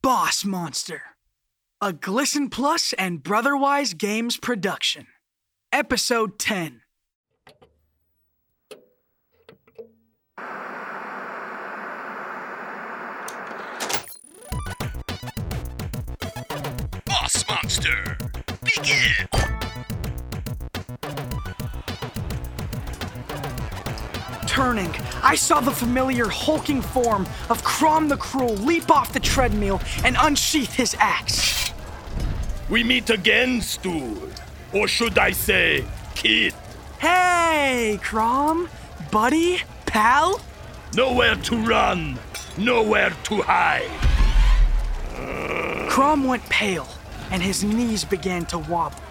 Boss Monster, a Glisten Plus and Brotherwise Games production. Episode 10. Boss Monster, begin! Turning, I saw the familiar hulking form of Crom the Cruel leap off the treadmill and unsheath his axe. We meet again, Stool. Or should I say, kid? Hey, Crom, buddy, pal? Nowhere to run, nowhere to hide. Crom went pale, and his knees began to wobble.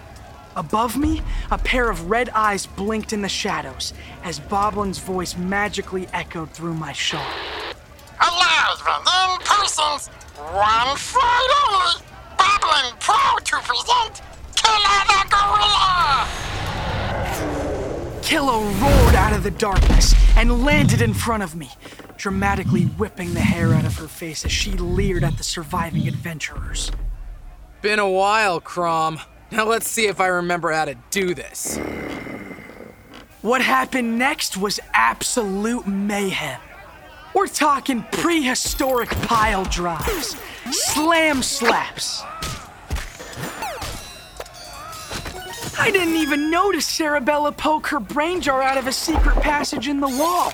Above me, a pair of red eyes blinked in the shadows as Boblin's voice magically echoed through my shawl. Alive and in persons, one fight only. Boblin proud to present Killa the Gorilla. Killa roared out of the darkness and landed in front of me, dramatically whipping the hair out of her face as she leered at the surviving adventurers. Been a while, Crom. Now let's see if I remember how to do this. What happened next was absolute mayhem. We're talking prehistoric pile drives, slam slaps. I didn't even notice Sarabella poke her brain jar out of a secret passage in the wall.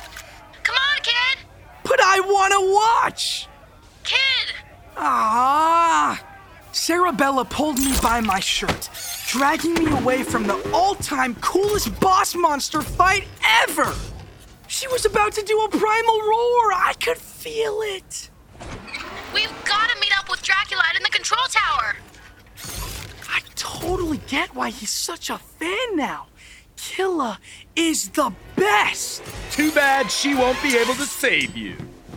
Come on, kid! But I want to watch! Kid! Ah! Sarabella pulled me by my shirt, dragging me away from the all time coolest boss monster fight ever! She was about to do a primal roar! I could feel it! We've gotta meet up with Draculad in the control tower! I totally get why he's such a fan now. Killa is the best! Too bad she won't be able to save you.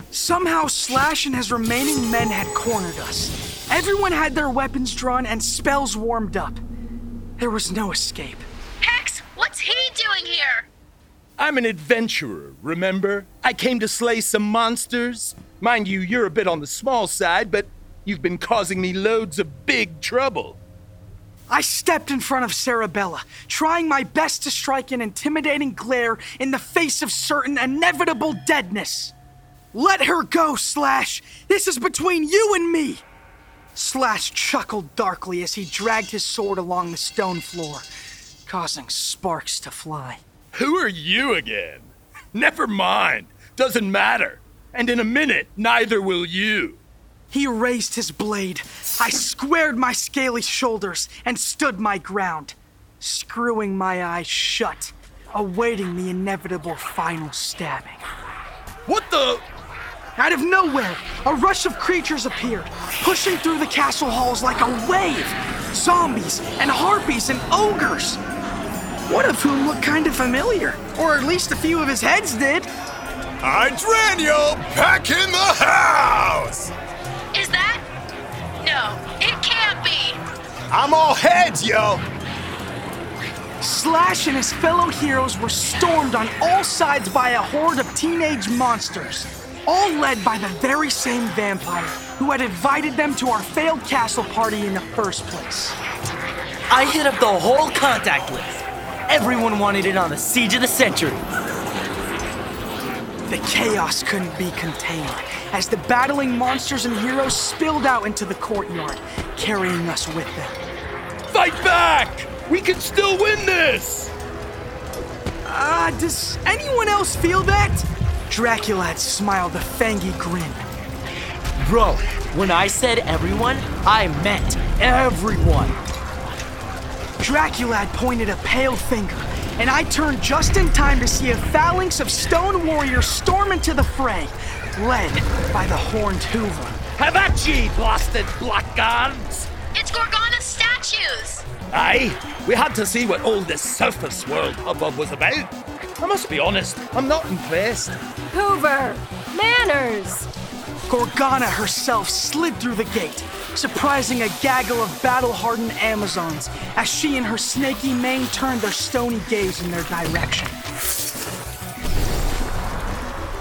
Somehow, Slash and his remaining men had cornered us. Everyone had their weapons drawn and spells warmed up. There was no escape. Hex, what's he doing here? I'm an adventurer, remember? I came to slay some monsters. Mind you, you're a bit on the small side, but you've been causing me loads of big trouble. I stepped in front of Sarabella, trying my best to strike an intimidating glare in the face of certain inevitable deadness. Let her go, Slash! This is between you and me! Slash chuckled darkly as he dragged his sword along the stone floor, causing sparks to fly. Who are you again? Never mind. Doesn't matter. And in a minute, neither will you. He raised his blade. I squared my scaly shoulders and stood my ground, screwing my eyes shut, awaiting the inevitable final stabbing. What the? Out of nowhere, a rush of creatures appeared, pushing through the castle halls like a wave. Zombies and harpies and ogres. One of whom looked kind of familiar, or at least a few of his heads did. Hydranio back in the house! Is that? No, it can't be! I'm all heads, yo! Slash and his fellow heroes were stormed on all sides by a horde of teenage monsters, all led by the very same vampire who had invited them to our failed castle party in the first place. I hit up the whole contact list. Everyone wanted in on the siege of the century. The chaos couldn't be contained as the battling monsters and heroes spilled out into the courtyard, carrying us with them. Fight back! We can still win this! Ah, uh, does anyone else feel that? Draculad smiled a fangy grin. Bro, when I said everyone, I meant everyone. Draculad pointed a pale finger, and I turned just in time to see a phalanx of stone warriors storm into the fray, led by the horned Hoover. Havachi, blasted blackguards! It's Gorgona's statues! Aye, we had to see what all this surface world hubbub was about. I must be honest, I'm not impressed. Hoover! Manners! Gorgana herself slid through the gate, surprising a gaggle of battle hardened Amazons as she and her snaky mane turned their stony gaze in their direction.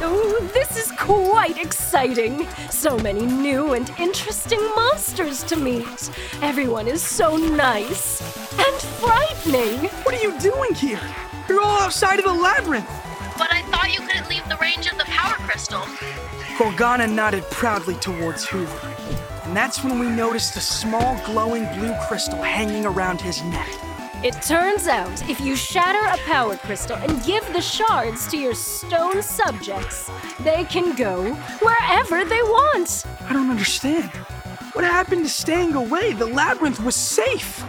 Oh, this is quite exciting. So many new and interesting monsters to meet. Everyone is so nice and frightening. What are you doing here? You're all outside of the labyrinth. But I thought you couldn't leave the range of the power crystal. Gorgona nodded proudly towards Hoover, and that's when we noticed a small glowing blue crystal hanging around his neck. It turns out if you shatter a power crystal and give the shards to your stone subjects, they can go wherever they want. I don't understand. What happened to staying away? The labyrinth was safe.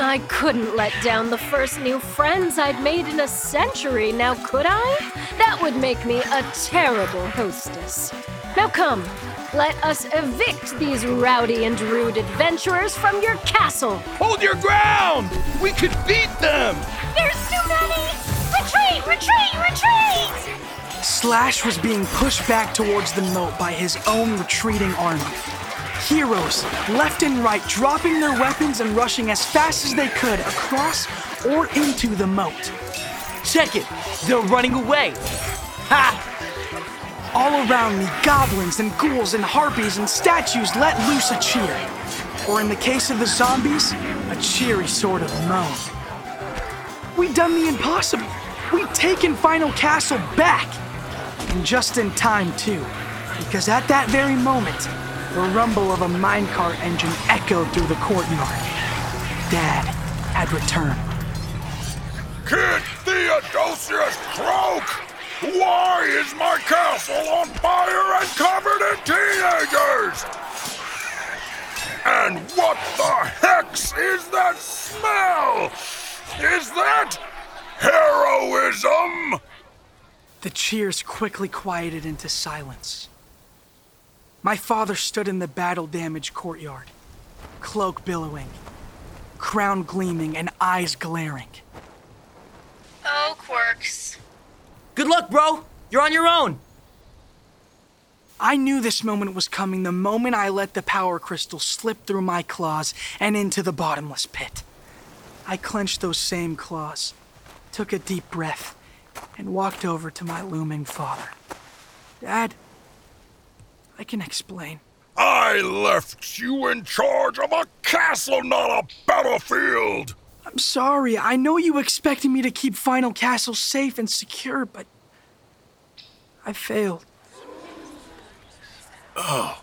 I couldn't let down the first new friends I'd made in a century, now could I? That would make me a terrible hostess. Now come, let us evict these rowdy and rude adventurers from your castle. Hold your ground! We could beat them! There's too many! Retreat, retreat, retreat! Slash was being pushed back towards the moat by his own retreating army. Heroes, left and right, dropping their weapons and rushing as fast as they could across or into the moat. Check it! They're running away! Ha! All around me, goblins and ghouls and harpies and statues let loose a cheer. Or in the case of the zombies, a cheery sort of moan. We'd done the impossible. We'd taken Final Castle back. And just in time, too. Because at that very moment, the rumble of a minecart engine echoed through the courtyard. Dad had returned. Kid Theodosius Croak! Why is my castle on fire and covered in teenagers? And what the hex is that smell? Is that heroism? The cheers quickly quieted into silence. My father stood in the battle damaged courtyard, cloak billowing, crown gleaming, and eyes glaring. Oh, Quirks. Good luck, bro! You're on your own! I knew this moment was coming the moment I let the power crystal slip through my claws and into the bottomless pit. I clenched those same claws, took a deep breath, and walked over to my looming father. Dad, I can explain. I left you in charge of a castle, not a battlefield! I'm sorry. I know you expected me to keep Final Castle safe and secure, but. I failed. Oh,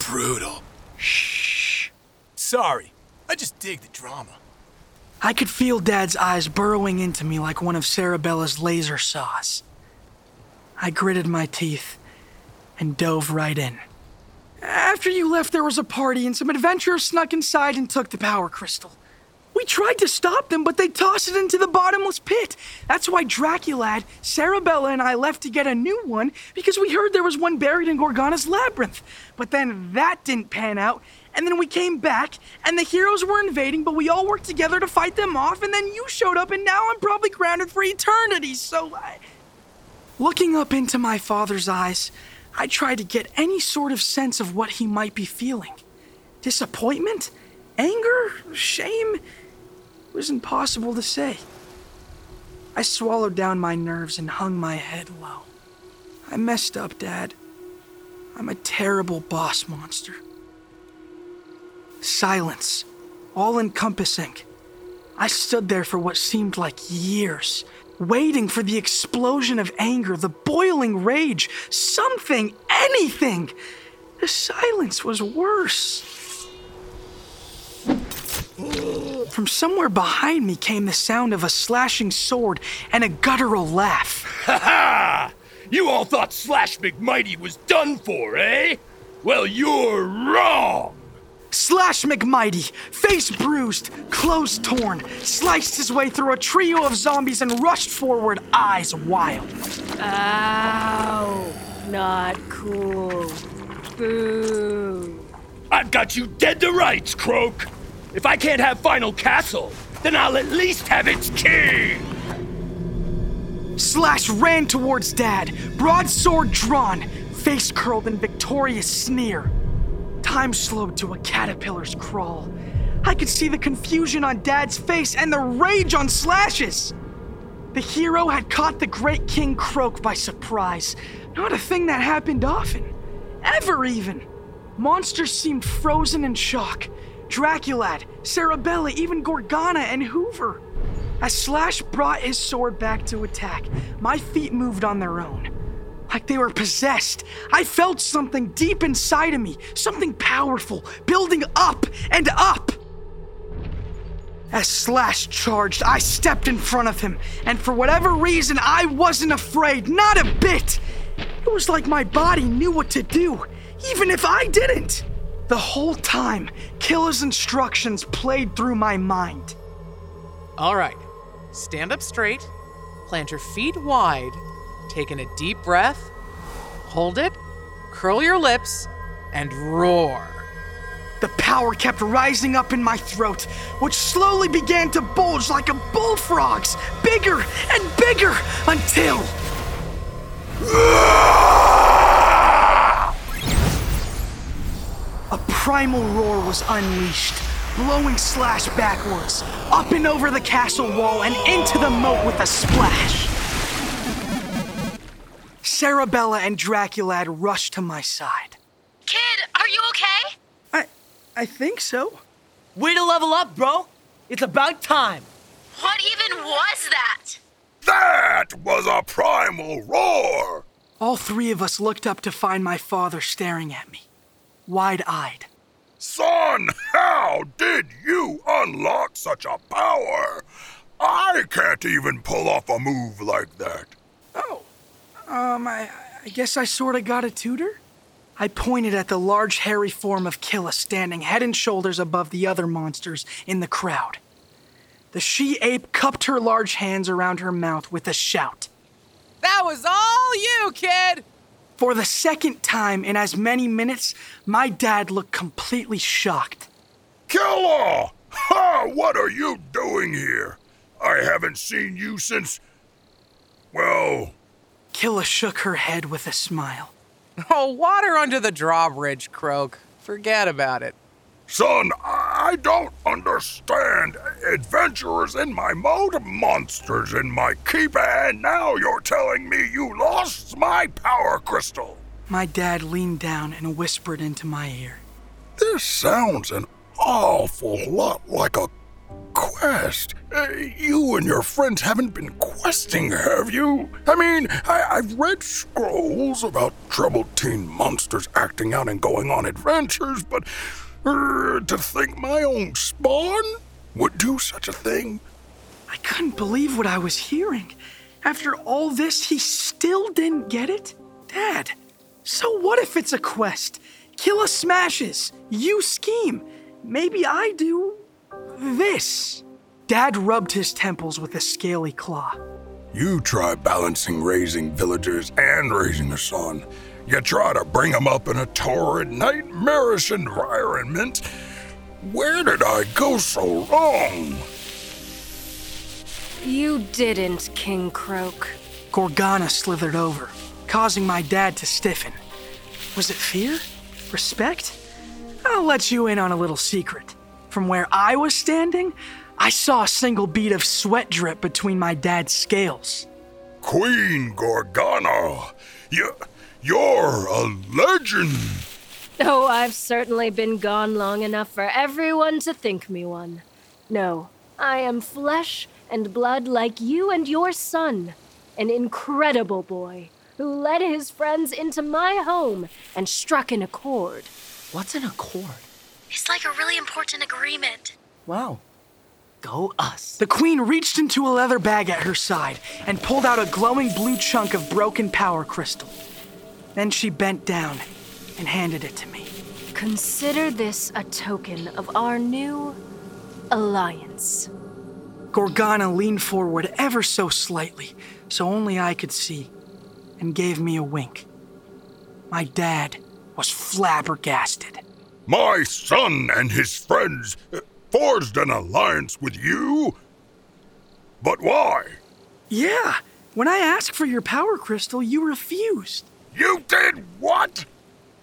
brutal. Shh. Sorry. I just dig the drama. I could feel Dad's eyes burrowing into me like one of Sarabella's laser saws. I gritted my teeth and dove right in. After you left, there was a party, and some adventurers snuck inside and took the power crystal. We tried to stop them, but they tossed it into the bottomless pit. That's why Draculad, Sarabella, and I left to get a new one because we heard there was one buried in Gorgona's labyrinth. But then that didn't pan out, and then we came back, and the heroes were invading, but we all worked together to fight them off, and then you showed up, and now I'm probably grounded for eternity, so I. Looking up into my father's eyes, I tried to get any sort of sense of what he might be feeling. Disappointment? Anger? Shame? It was impossible to say. I swallowed down my nerves and hung my head low. I messed up, Dad. I'm a terrible boss monster. Silence, all encompassing. I stood there for what seemed like years, waiting for the explosion of anger, the boiling rage, something, anything. The silence was worse. From somewhere behind me came the sound of a slashing sword and a guttural laugh. Ha ha! You all thought Slash McMighty was done for, eh? Well, you're wrong! Slash McMighty, face bruised, clothes torn, sliced his way through a trio of zombies and rushed forward, eyes wild. Ow. Not cool. Boo. I've got you dead to rights, Croak! If I can't have Final Castle, then I'll at least have its key. Slash ran towards Dad, broadsword drawn, face curled in victorious sneer. Time slowed to a caterpillar's crawl. I could see the confusion on Dad's face and the rage on Slash's. The hero had caught the great King Croak by surprise. Not a thing that happened often. Ever, even. Monsters seemed frozen in shock. Draculad, Cerebella, even Gorgana and Hoover. As Slash brought his sword back to attack, my feet moved on their own. Like they were possessed. I felt something deep inside of me, something powerful, building up and up. As Slash charged, I stepped in front of him, and for whatever reason, I wasn't afraid, not a bit. It was like my body knew what to do, even if I didn't. The whole time, Killa's instructions played through my mind. All right, stand up straight, plant your feet wide, take in a deep breath, hold it, curl your lips, and roar. The power kept rising up in my throat, which slowly began to bulge like a bullfrog's, bigger and bigger until. A primal roar was unleashed, blowing Slash backwards, up and over the castle wall and into the moat with a splash. Cerebella and Draculad rushed to my side. Kid, are you okay? I I think so. Way to level up, bro. It's about time. What even was that? That was a primal roar! All three of us looked up to find my father staring at me, wide eyed. Son, how did you unlock such a power? I can't even pull off a move like that. Oh, um, I, I guess I sort of got a tutor? I pointed at the large, hairy form of Killa standing head and shoulders above the other monsters in the crowd. The she ape cupped her large hands around her mouth with a shout. That was all you, kid! For the second time in as many minutes, my dad looked completely shocked. Killa! Ha! What are you doing here? I haven't seen you since. Well. Killa shook her head with a smile. Oh, water under the drawbridge, Croak. Forget about it. Son, I don't understand. Adventurers in my mode, monsters in my keep, and now you're telling me you lost my power crystal. My dad leaned down and whispered into my ear. This sounds an awful lot like a quest. Uh, you and your friends haven't been questing, have you? I mean, I- I've read scrolls about troubled teen monsters acting out and going on adventures, but uh, to think my own spawn would do such a thing? I couldn't believe what I was hearing. After all this, he still didn't get it? Dad, so what if it's a quest? Killa smashes, you scheme. Maybe I do this. Dad rubbed his temples with a scaly claw. You try balancing raising villagers and raising a son. You try to bring them up in a torrid, nightmarish environment. Where did I go so wrong? You didn't, King Croak. Gorgana slithered over, causing my dad to stiffen. Was it fear? Respect? I'll let you in on a little secret. From where I was standing, I saw a single bead of sweat drip between my dad's scales. Queen Gorgana, you, you're a legend. Oh, I've certainly been gone long enough for everyone to think me one. No, I am flesh and blood like you and your son. An incredible boy who led his friends into my home and struck an accord. What's an accord? It's like a really important agreement. Wow. Go us. The queen reached into a leather bag at her side and pulled out a glowing blue chunk of broken power crystal. Then she bent down and handed it to me. Consider this a token of our new alliance. Gorgana leaned forward ever so slightly, so only I could see, and gave me a wink. My dad was flabbergasted. My son and his friends uh, forged an alliance with you? But why? Yeah, when I asked for your power crystal, you refused. You did what?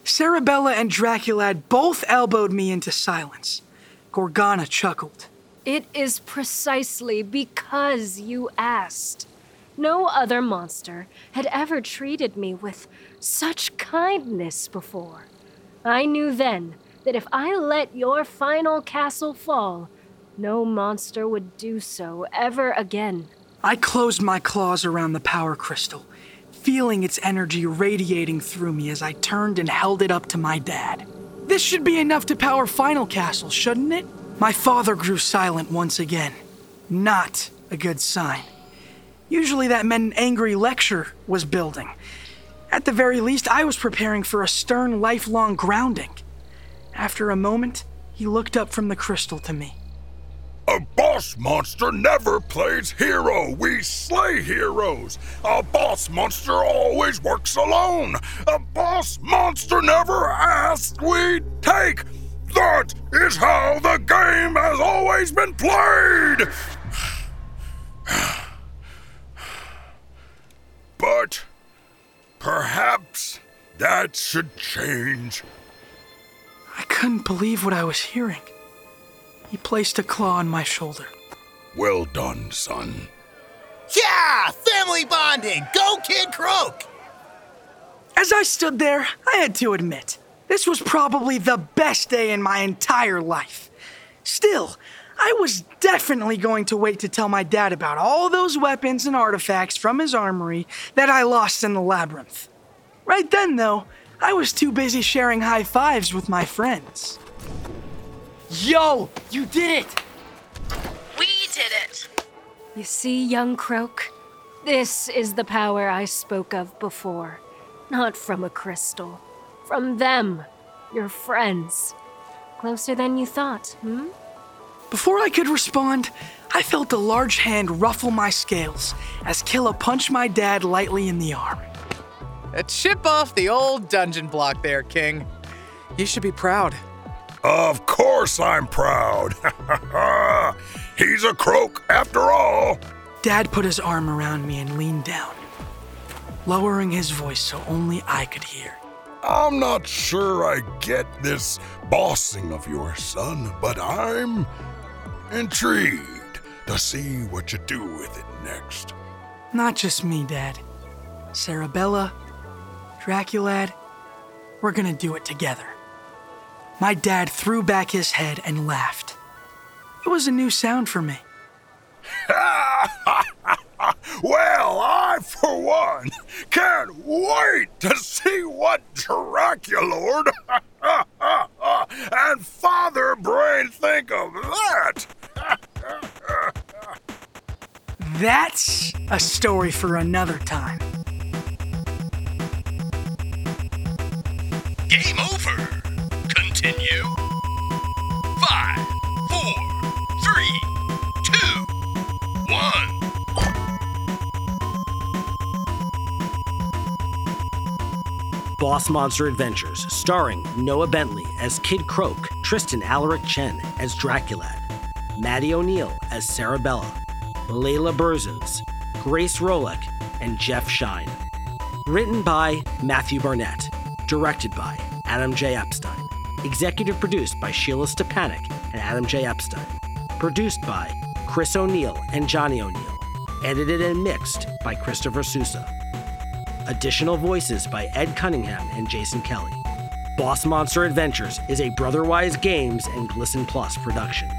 Sarabella and Draculad both elbowed me into silence. Gorgana chuckled. It is precisely because you asked. No other monster had ever treated me with such kindness before. I knew then that if I let your final castle fall, no monster would do so ever again. I closed my claws around the power crystal, feeling its energy radiating through me as I turned and held it up to my dad. This should be enough to power Final Castle, shouldn't it? My father grew silent once again. Not a good sign. Usually that meant an angry lecture was building. At the very least, I was preparing for a stern, lifelong grounding. After a moment, he looked up from the crystal to me. A boss monster never plays hero. We slay heroes. A boss monster always works alone. A boss monster never asks, we take. That is how the game has always been played. but perhaps that should change. I couldn't believe what I was hearing. He placed a claw on my shoulder. Well done, son. Yeah! Family bonding! Go, Kid Croak! As I stood there, I had to admit, this was probably the best day in my entire life. Still, I was definitely going to wait to tell my dad about all those weapons and artifacts from his armory that I lost in the labyrinth. Right then, though, I was too busy sharing high fives with my friends. Yo, you did it! We did it. You see, young Croak? This is the power I spoke of before. Not from a crystal. From them, your friends. Closer than you thought, hmm? Before I could respond, I felt a large hand ruffle my scales as Killa punched my dad lightly in the arm. A chip off the old dungeon block there, King. You should be proud. Of course I'm proud. He's a croak after all. Dad put his arm around me and leaned down, lowering his voice so only I could hear. I'm not sure I get this bossing of your son, but I'm intrigued to see what you do with it next. Not just me, Dad. Sarabella, Draculad, we're gonna do it together. My dad threw back his head and laughed. It was a new sound for me. well, I, for one, can't wait to see what Draculord and Father Brain think of that. That's a story for another time. Boss Monster Adventures, starring Noah Bentley as Kid Croak, Tristan Alaric Chen as Draculad, Maddie O'Neill as Sarabella, Layla Burzens, Grace Rolick, and Jeff Shine. Written by Matthew Barnett, directed by Adam J. Epstein, executive produced by Sheila Stepanek and Adam J. Epstein, produced by Chris O'Neill and Johnny O'Neill, edited and mixed by Christopher Sousa. Additional voices by Ed Cunningham and Jason Kelly. Boss Monster Adventures is a Brotherwise Games and Glisten Plus production.